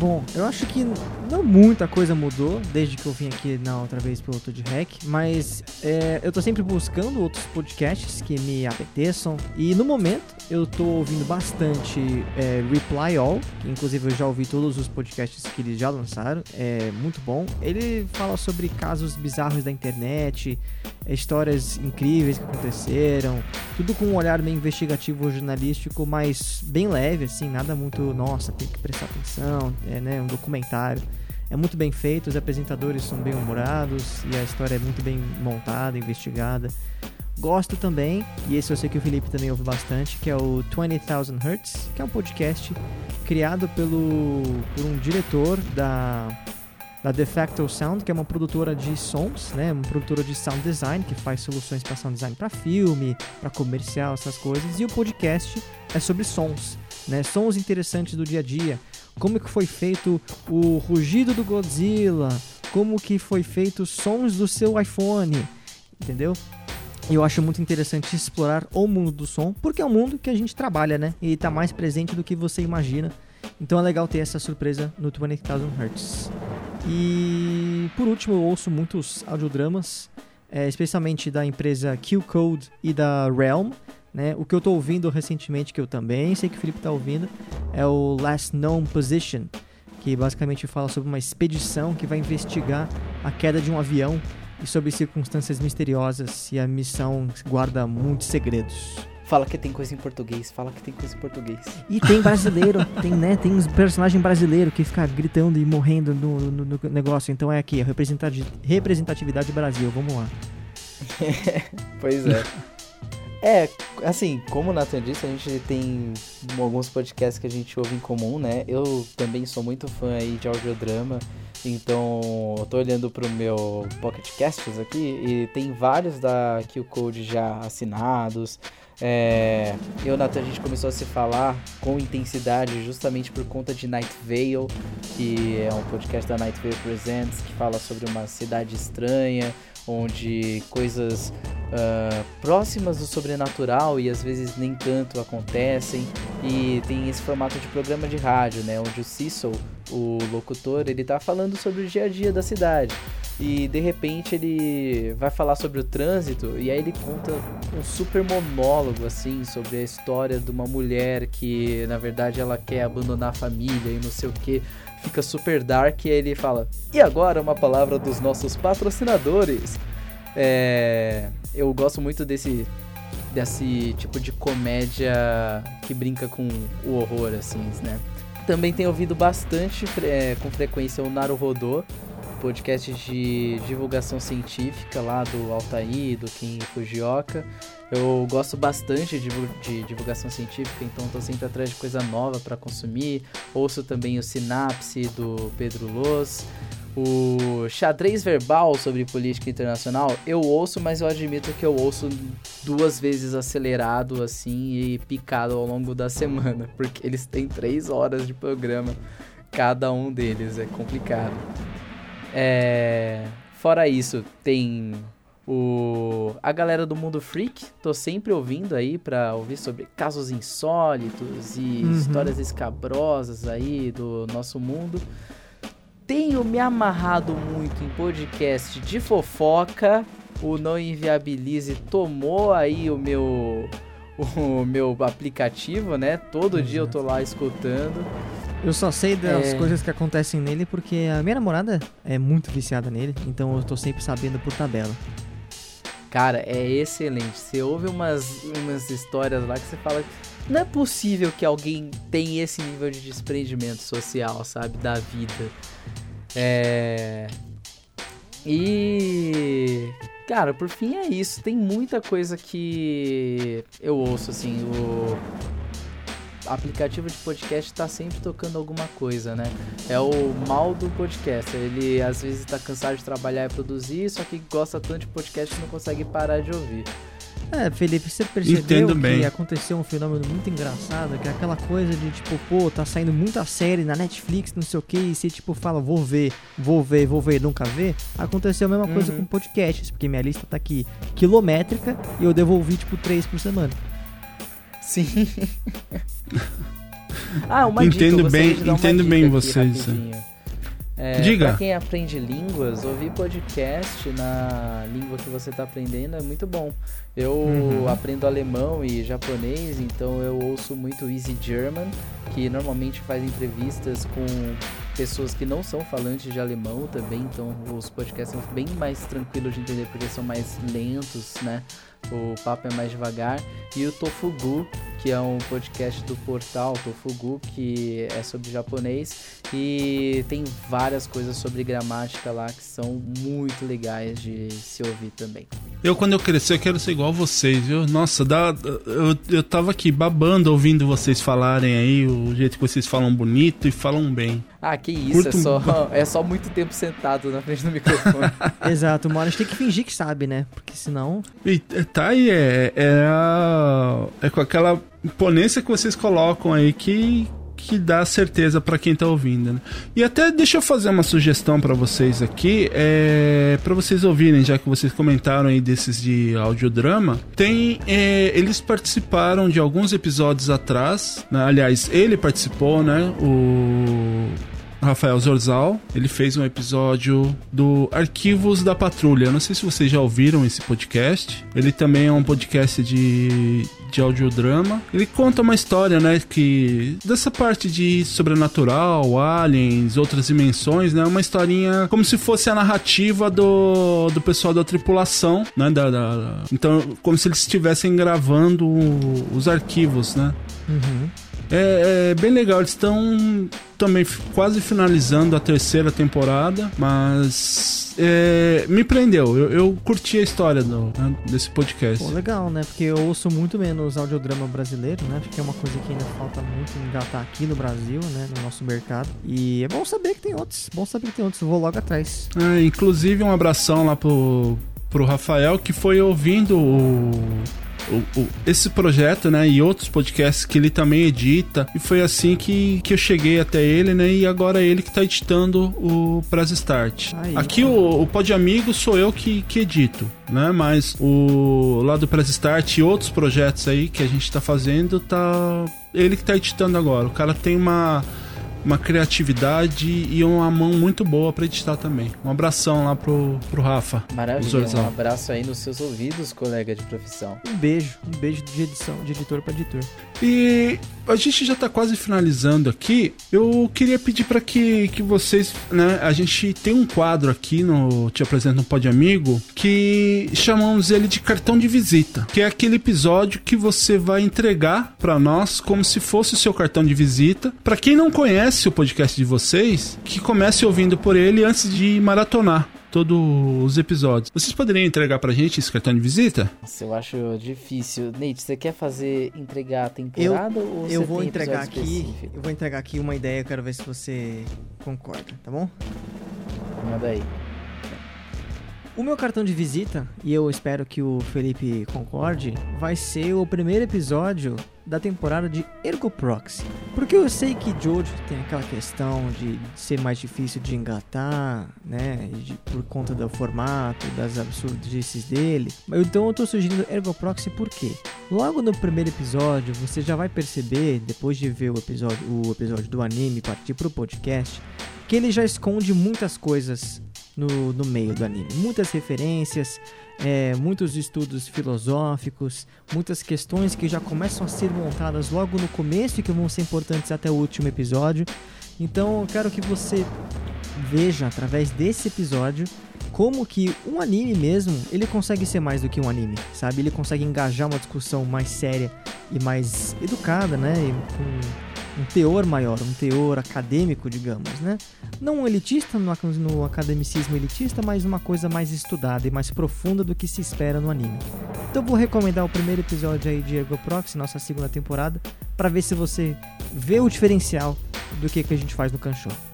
Bom, eu acho que não muita coisa mudou desde que eu vim aqui na outra vez pelo Toad Hack, mas é, eu tô sempre buscando outros podcasts que me apeteçam e no momento eu tô ouvindo bastante é, Reply All, que inclusive eu já ouvi todos os podcasts que eles já lançaram, é muito bom. Ele fala sobre casos bizarros da internet, é, histórias incríveis que aconteceram, tudo com um olhar meio investigativo jornalístico, mas bem leve, assim, nada muito, nossa, tem que prestar atenção, é né, um documentário. É muito bem feito, os apresentadores são bem humorados e a história é muito bem montada, investigada. Gosto também, e esse eu sei que o Felipe também ouve bastante, que é o 20,000 Hertz, que é um podcast criado pelo, por um diretor da, da De Facto Sound, que é uma produtora de sons, né, uma produtora de sound design, que faz soluções para sound design para filme, para comercial, essas coisas. E o podcast é sobre sons, né, sons interessantes do dia a dia. Como que foi feito o rugido do Godzilla, como que foi feito os sons do seu iPhone, entendeu? E eu acho muito interessante explorar o mundo do som, porque é um mundo que a gente trabalha, né? E tá mais presente do que você imagina. Então é legal ter essa surpresa no 20,000 Hertz. E por último, eu ouço muitos audiodramas, é, especialmente da empresa Q-Code e da Realm. Né? O que eu tô ouvindo recentemente, que eu também sei que o Felipe tá ouvindo, é o Last Known Position, que basicamente fala sobre uma expedição que vai investigar a queda de um avião e sobre circunstâncias misteriosas e a missão guarda muitos segredos. Fala que tem coisa em português, fala que tem coisa em português. E tem brasileiro, tem, né? Tem uns personagem brasileiro que fica gritando e morrendo no, no- no negócio. Então é aqui, representatividade Brasil, vamos lá. Pois é. É, assim, como o Nathan disse, a gente tem alguns podcasts que a gente ouve em comum, né? Eu também sou muito fã aí de audiodrama, então eu tô olhando pro meu Pocket aqui e tem vários da Q-Code já assinados. É, eu e o Nathan, a gente começou a se falar com intensidade justamente por conta de Night Vale, que é um podcast da Night Vale Presents, que fala sobre uma cidade estranha, onde coisas ah, próximas do sobrenatural e às vezes nem tanto acontecem. E tem esse formato de programa de rádio, né, onde o Cecil, o locutor, ele tá falando sobre o dia a dia da cidade e de repente ele vai falar sobre o trânsito e aí ele conta um super monólogo assim sobre a história de uma mulher que na verdade ela quer abandonar a família e não sei o que fica super dark e aí ele fala e agora uma palavra dos nossos patrocinadores? É, eu gosto muito desse desse tipo de comédia que brinca com o horror assim né? Também tenho ouvido bastante é, com frequência o Naruhodô podcast de divulgação científica lá do Altair, do Kim Fujioka. Eu gosto bastante de, de divulgação científica, então estou sempre atrás de coisa nova para consumir. Ouço também o Sinapse do Pedro Loz. O xadrez verbal sobre política internacional, eu ouço, mas eu admito que eu ouço duas vezes acelerado assim e picado ao longo da semana, porque eles têm três horas de programa, cada um deles, é complicado. É... Fora isso, tem o a galera do Mundo Freak, tô sempre ouvindo aí para ouvir sobre casos insólitos e uhum. histórias escabrosas aí do nosso mundo tenho me amarrado muito em podcast de fofoca. O Não Inviabilize tomou aí o meu o meu aplicativo, né? Todo Exato. dia eu tô lá escutando. Eu só sei das é... coisas que acontecem nele porque a minha namorada é muito viciada nele, então eu tô sempre sabendo por tabela. Cara, é excelente. Você ouve umas, umas histórias lá que você fala. Não é possível que alguém tenha esse nível de desprendimento social, sabe? Da vida. É. E. Cara, por fim é isso. Tem muita coisa que eu ouço, assim. O aplicativo de podcast tá sempre tocando alguma coisa, né? É o mal do podcast. Ele às vezes tá cansado de trabalhar e produzir, só que gosta tanto de podcast que não consegue parar de ouvir. É, Felipe, você percebeu Entendo que bem. aconteceu um fenômeno muito engraçado, que é aquela coisa de tipo, pô, tá saindo muita série na Netflix, não sei o que, e você tipo fala, vou ver, vou ver, vou ver, nunca ver. Aconteceu a mesma uhum. coisa com podcasts, porque minha lista tá aqui quilométrica e eu devolvi tipo três por semana. Sim. ah, uma entendo dica, bem, entendo bem vocês. É, Diga. Pra quem aprende línguas, ouvir podcast na língua que você está aprendendo é muito bom. Eu uhum. aprendo alemão e japonês, então eu ouço muito Easy German, que normalmente faz entrevistas com pessoas que não são falantes de alemão também, então os podcasts são bem mais tranquilos de entender porque são mais lentos, né? O papo é mais devagar. E o Tofugu, que é um podcast do portal Tofugu, que é sobre japonês e tem várias coisas sobre gramática lá que são muito legais de se ouvir também. Eu, quando eu crescer, eu quero ser igual vocês, viu? Nossa, dá, eu, eu tava aqui babando ouvindo vocês falarem aí, o jeito que vocês falam bonito e falam bem. Ah, que isso, é só, é só muito tempo sentado na frente do microfone. Exato, uma hora a gente tem que fingir que sabe, né? Porque senão. E, tá aí, é, é, a, é com aquela imponência que vocês colocam aí que, que dá certeza para quem tá ouvindo, né? E até deixa eu fazer uma sugestão para vocês aqui, é, para vocês ouvirem, já que vocês comentaram aí desses de audiodrama, tem é, eles participaram de alguns episódios atrás, né? aliás, ele participou, né? O Rafael Zorzal. Ele fez um episódio do Arquivos da Patrulha. Não sei se vocês já ouviram esse podcast. Ele também é um podcast de, de audiodrama. Ele conta uma história, né, que dessa parte de sobrenatural, aliens, outras dimensões, né, uma historinha como se fosse a narrativa do, do pessoal da tripulação, né, da, da então como se eles estivessem gravando os arquivos, né. Uhum. É, é, bem legal, eles estão também quase finalizando a terceira temporada, mas é, me prendeu. Eu, eu, curti a história do, né, desse podcast. Pô, legal, né? Porque eu ouço muito menos audiodrama brasileiro, né? Acho que é uma coisa que ainda falta muito engatar aqui no Brasil, né? No nosso mercado. E é bom saber que tem outros. Bom saber que tem outros. Eu vou logo atrás. É, inclusive, um abração lá pro, pro Rafael que foi ouvindo o o, o, esse projeto, né, e outros podcasts que ele também edita. E foi assim que, que eu cheguei até ele, né, e agora é ele que tá editando o Press Start. Aí, Aqui o, o Pod Amigo sou eu que, que edito, né, mas o lá do Press Start e outros projetos aí que a gente tá fazendo, tá ele que tá editando agora. O cara tem uma uma criatividade e uma mão muito boa para editar também. Um abração lá pro, pro Rafa. Maravilha, um abraço aí nos seus ouvidos, colega de profissão. Um beijo, um beijo de edição, de editor para editor. E a gente já tá quase finalizando aqui. Eu queria pedir para que, que vocês, né, a gente tem um quadro aqui no Te Apresento um Pode Amigo que chamamos ele de cartão de visita, que é aquele episódio que você vai entregar para nós como se fosse o seu cartão de visita. Para quem não conhece conhece o podcast de vocês, que comece ouvindo por ele antes de maratonar todos os episódios. Vocês poderiam entregar pra gente esse cartão de visita? Nossa, eu acho difícil. Nate, você quer fazer entregar a temporada ou Eu vou tem entregar aqui, específico? eu vou entregar aqui uma ideia, eu quero ver se você concorda, tá bom? Manda aí. O meu cartão de visita, e eu espero que o Felipe concorde, vai ser o primeiro episódio da temporada de Ergo Proxy. Porque eu sei que Jojo tem aquela questão de ser mais difícil de engatar, né? de- por conta do formato, das absurdices dele. Então eu tô sugerindo Ergo Proxy por quê? Logo no primeiro episódio, você já vai perceber, depois de ver o episódio, o episódio do anime partir pro podcast, que ele já esconde muitas coisas no, no meio do anime. Muitas referências, é, muitos estudos filosóficos, muitas questões que já começam a ser montadas logo no começo e que vão ser importantes até o último episódio. Então eu quero que você veja através desse episódio como que um anime mesmo, ele consegue ser mais do que um anime, sabe? Ele consegue engajar uma discussão mais séria e mais educada, né? E com um teor maior, um teor acadêmico, digamos, né? Não elitista, no, no academicismo elitista, mas uma coisa mais estudada e mais profunda do que se espera no anime. Então vou recomendar o primeiro episódio aí de Ergo Proxy, nossa segunda temporada, para ver se você vê o diferencial do que, que a gente faz no Kanshou.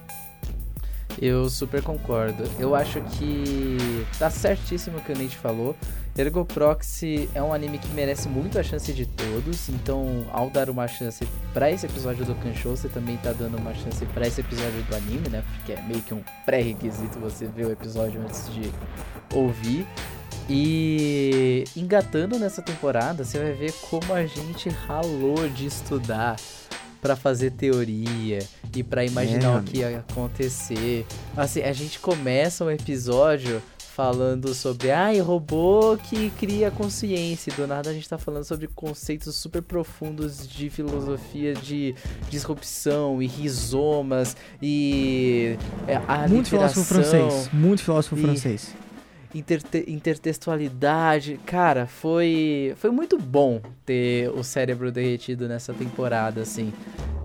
Eu super concordo. Eu acho que tá certíssimo o que o Nate falou. Ergo Proxy é um anime que merece muito a chance de todos. Então, ao dar uma chance pra esse episódio do Kanshou, você também tá dando uma chance pra esse episódio do anime, né? Porque é meio que um pré-requisito você ver o episódio antes de ouvir. E engatando nessa temporada, você vai ver como a gente ralou de estudar pra fazer teoria e pra imaginar meu o que ia acontecer. Assim, a gente começa um episódio falando sobre, ai, robô que cria consciência. Do nada a gente tá falando sobre conceitos super profundos de filosofia de disrupção e rizomas e é, Muito filósofo francês, muito filósofo E- francês. Interte- intertextualidade. Cara, foi, foi muito bom ter o cérebro derretido nessa temporada, assim.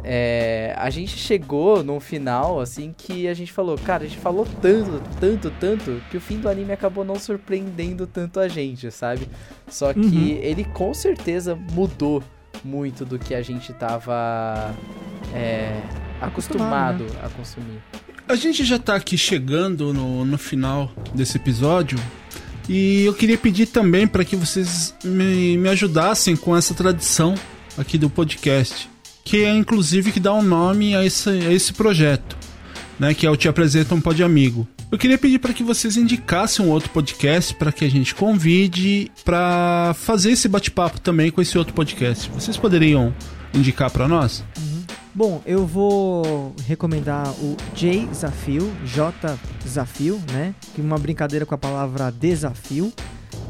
É, a gente chegou num final, assim, que a gente falou, cara, a gente falou tanto, tanto, tanto, que o fim do anime acabou não surpreendendo tanto a gente, sabe? Só que Uhum. ele com certeza mudou muito do que a gente tava é, acostumado Acostumado, a consumir. A gente já tá aqui chegando no, no final desse episódio e eu queria pedir também para que vocês me, me ajudassem com essa tradição aqui do podcast, que é inclusive que dá um nome a esse, a esse projeto, né? Que é o Te Apresenta um Pod Amigo. Eu queria pedir para que vocês indicassem um outro podcast para que a gente convide para fazer esse bate-papo também com esse outro podcast. Vocês poderiam indicar para nós? Bom, eu vou recomendar o J Desafio, J Desafio, né? Que uma brincadeira com a palavra desafio.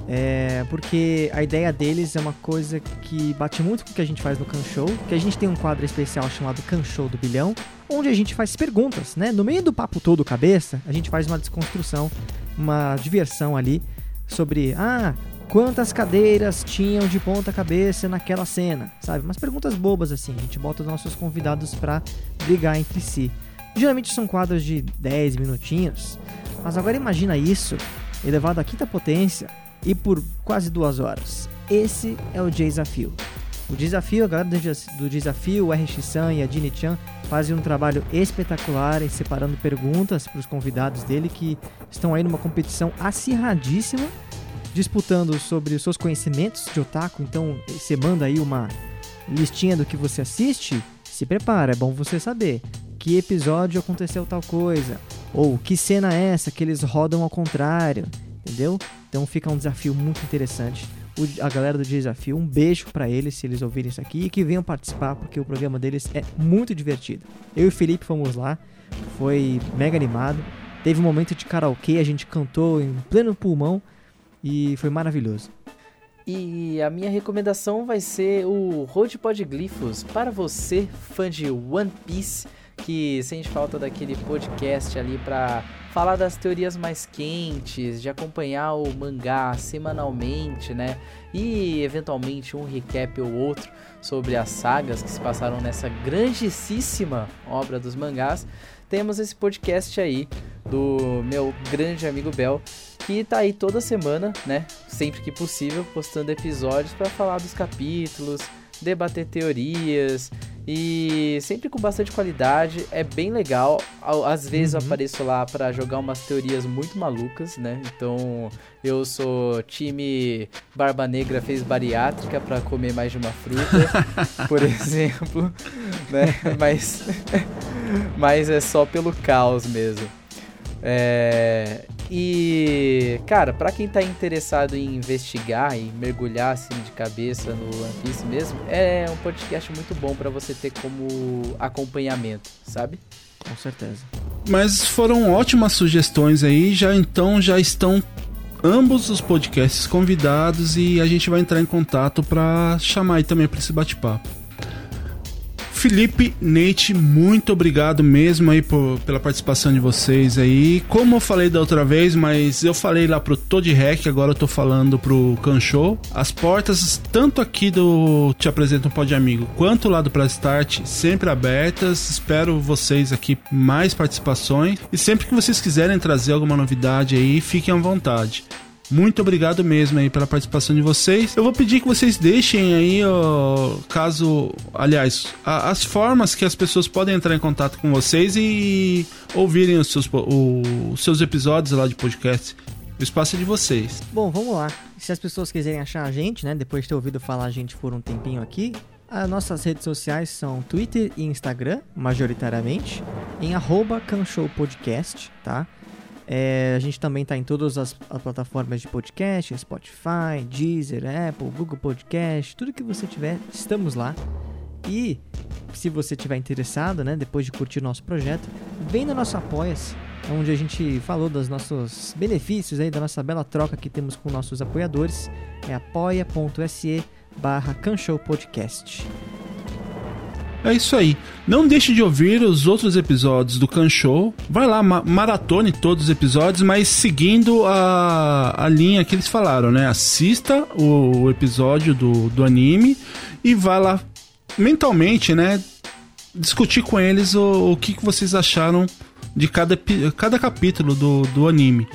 É, porque a ideia deles é uma coisa que bate muito com o que a gente faz no Can Show, que a gente tem um quadro especial chamado Can Show do Bilhão, onde a gente faz perguntas, né? No meio do papo todo cabeça, a gente faz uma desconstrução, uma diversão ali sobre, ah, quantas cadeiras tinham de ponta cabeça naquela cena, sabe? Umas perguntas bobas assim, a gente bota os nossos convidados pra brigar entre si. Geralmente são quadros de 10 minutinhos, mas agora imagina isso elevado à quinta potência e por quase duas horas. Esse é o desafio. O desafio, a galera do des- do desafio, o RX-san e a Dini-chan fazem um trabalho espetacular em separando perguntas para os convidados dele que estão aí numa competição acirradíssima, disputando sobre os seus conhecimentos de otaku. Então, você manda aí uma listinha do que você assiste, se prepara, é bom você saber que episódio aconteceu tal coisa, ou que cena é essa que eles rodam ao contrário, entendeu? Então fica um desafio muito interessante. O- a galera do desafio, um beijo pra eles se eles ouvirem isso aqui e que venham participar porque o programa deles é muito divertido. Eu e o Felipe fomos lá, foi mega animado. Teve um momento de karaokê, a gente cantou em pleno pulmão e foi maravilhoso. E a minha recomendação vai ser o Road Podglifos para você, fã de One Piece, que sente falta daquele podcast ali pra falar das teorias mais quentes, de acompanhar o mangá semanalmente, né? E eventualmente um recap ou outro sobre as sagas que se passaram nessa grandíssima obra dos mangás, temos esse podcast aí do meu grande amigo Bel, que tá aí toda semana, né? Sempre que possível, postando episódios para falar dos capítulos, debater teorias e sempre com bastante qualidade, é bem legal. Às vezes uhum. eu apareço lá para jogar umas teorias muito malucas, né? Então eu sou time Barba Negra fez bariátrica para comer mais de uma fruta, por exemplo, né? Mas mas é só pelo caos mesmo. É, e, cara, para quem tá interessado em investigar e mergulhar assim de cabeça no One Piece mesmo, é um podcast muito bom para você ter como acompanhamento, sabe? Com certeza. Mas foram ótimas sugestões aí, já então já estão ambos os podcasts convidados e a gente vai entrar em contato para chamar aí também para esse bate-papo. Felipe, Nate, muito obrigado mesmo aí por, pela participação de vocês aí. Como eu falei da outra vez, mas eu falei lá pro Todd Rec, agora eu tô falando pro Show. As portas, tanto aqui do Te Apresento um Pode Amigo, quanto lá do Press Start, sempre abertas. Espero vocês aqui mais participações. E sempre que vocês quiserem trazer alguma novidade aí, fiquem à vontade. Muito obrigado mesmo aí pela participação de vocês. Eu vou pedir que vocês deixem aí, caso, aliás, a, as formas que as pessoas podem entrar em contato com vocês e ouvirem os seus, o, os seus episódios lá de podcast. O espaço é de vocês. Bom, vamos lá. Se as pessoas quiserem achar a gente, né, depois de ter ouvido falar a gente por um tempinho aqui, as nossas redes sociais são Twitter e Instagram, majoritariamente, em arroba Podcast, tá? É, a gente também está em todas as, as, plataformas de podcast, Spotify, Deezer, Apple, Google Podcast, tudo que você tiver, estamos lá. E se você tiver interessado, né, depois de curtir nosso projeto, vem no nosso Apoia-se, onde a gente falou dos nossos benefícios aí, da nossa bela troca que temos com nossos apoiadores. É apoia.se barra Podcast. É isso aí. Não deixe de ouvir os outros episódios do Can Show. Vai lá, ma maratone todos os episódios, mas seguindo a, a linha que eles falaram, né? Assista o, o episódio do, do anime e vá lá mentalmente, né? Discutir com eles o, o que, que vocês acharam de cada, cada capítulo do, do anime.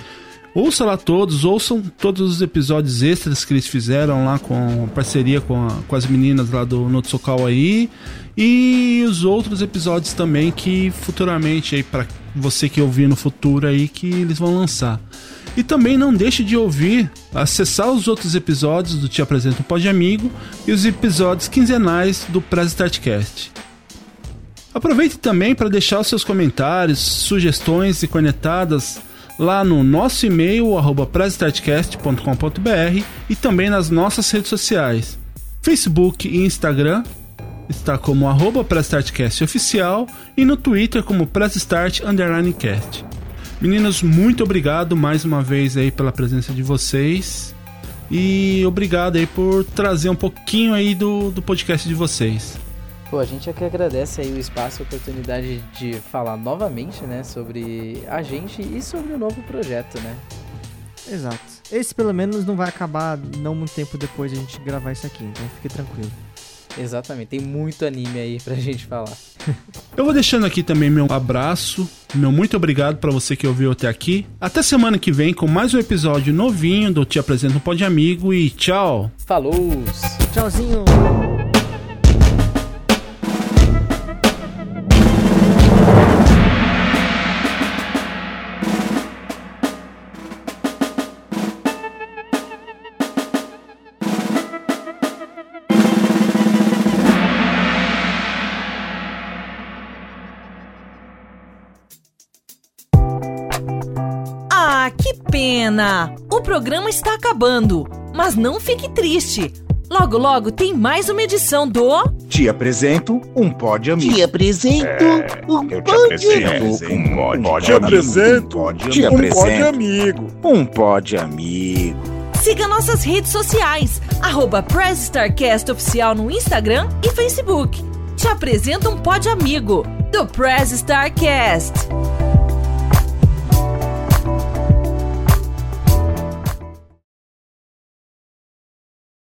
Ouça lá todos, ouçam todos os episódios extras que eles fizeram lá com parceria com, a, com as meninas lá do Notsokal aí. E os outros episódios também que futuramente aí para você que ouvir no futuro aí que eles vão lançar. E também não deixe de ouvir, acessar os outros episódios do Te Apresento Pode Amigo e os episódios quinzenais do Press Startcast. Aproveite também para deixar os seus comentários, sugestões e conectadas lá no nosso e-mail arroba e também nas nossas redes sociais, Facebook e Instagram está como arroba oficial e no Twitter como PressStart_Cast. Meninos, muito obrigado mais uma vez aí pela presença de vocês e obrigado aí por trazer um pouquinho aí do, do podcast de vocês. Pô, a gente é que agradece aí o espaço e a oportunidade de falar novamente, né, sobre a gente e sobre o novo projeto, né? Exato. Esse pelo menos não vai acabar não muito tempo depois de a gente gravar isso aqui, então fique tranquilo. Exatamente, tem muito anime aí pra gente falar. Eu vou deixando aqui também meu abraço, meu muito obrigado para você que ouviu até aqui. Até semana que vem com mais um episódio novinho do Te Apresento um Pode Amigo e tchau. Falou! Tchauzinho! O programa está acabando, mas não fique triste. Logo, logo tem mais uma edição do. Te apresento um pódio amigo. Te apresento é, um pódio amigo. Um pódio Te apresento um pódio amigo. Um pódio amigo. Siga nossas redes sociais, arroba Oficial no Instagram e Facebook. Te apresento um pódio amigo do Press Starcast.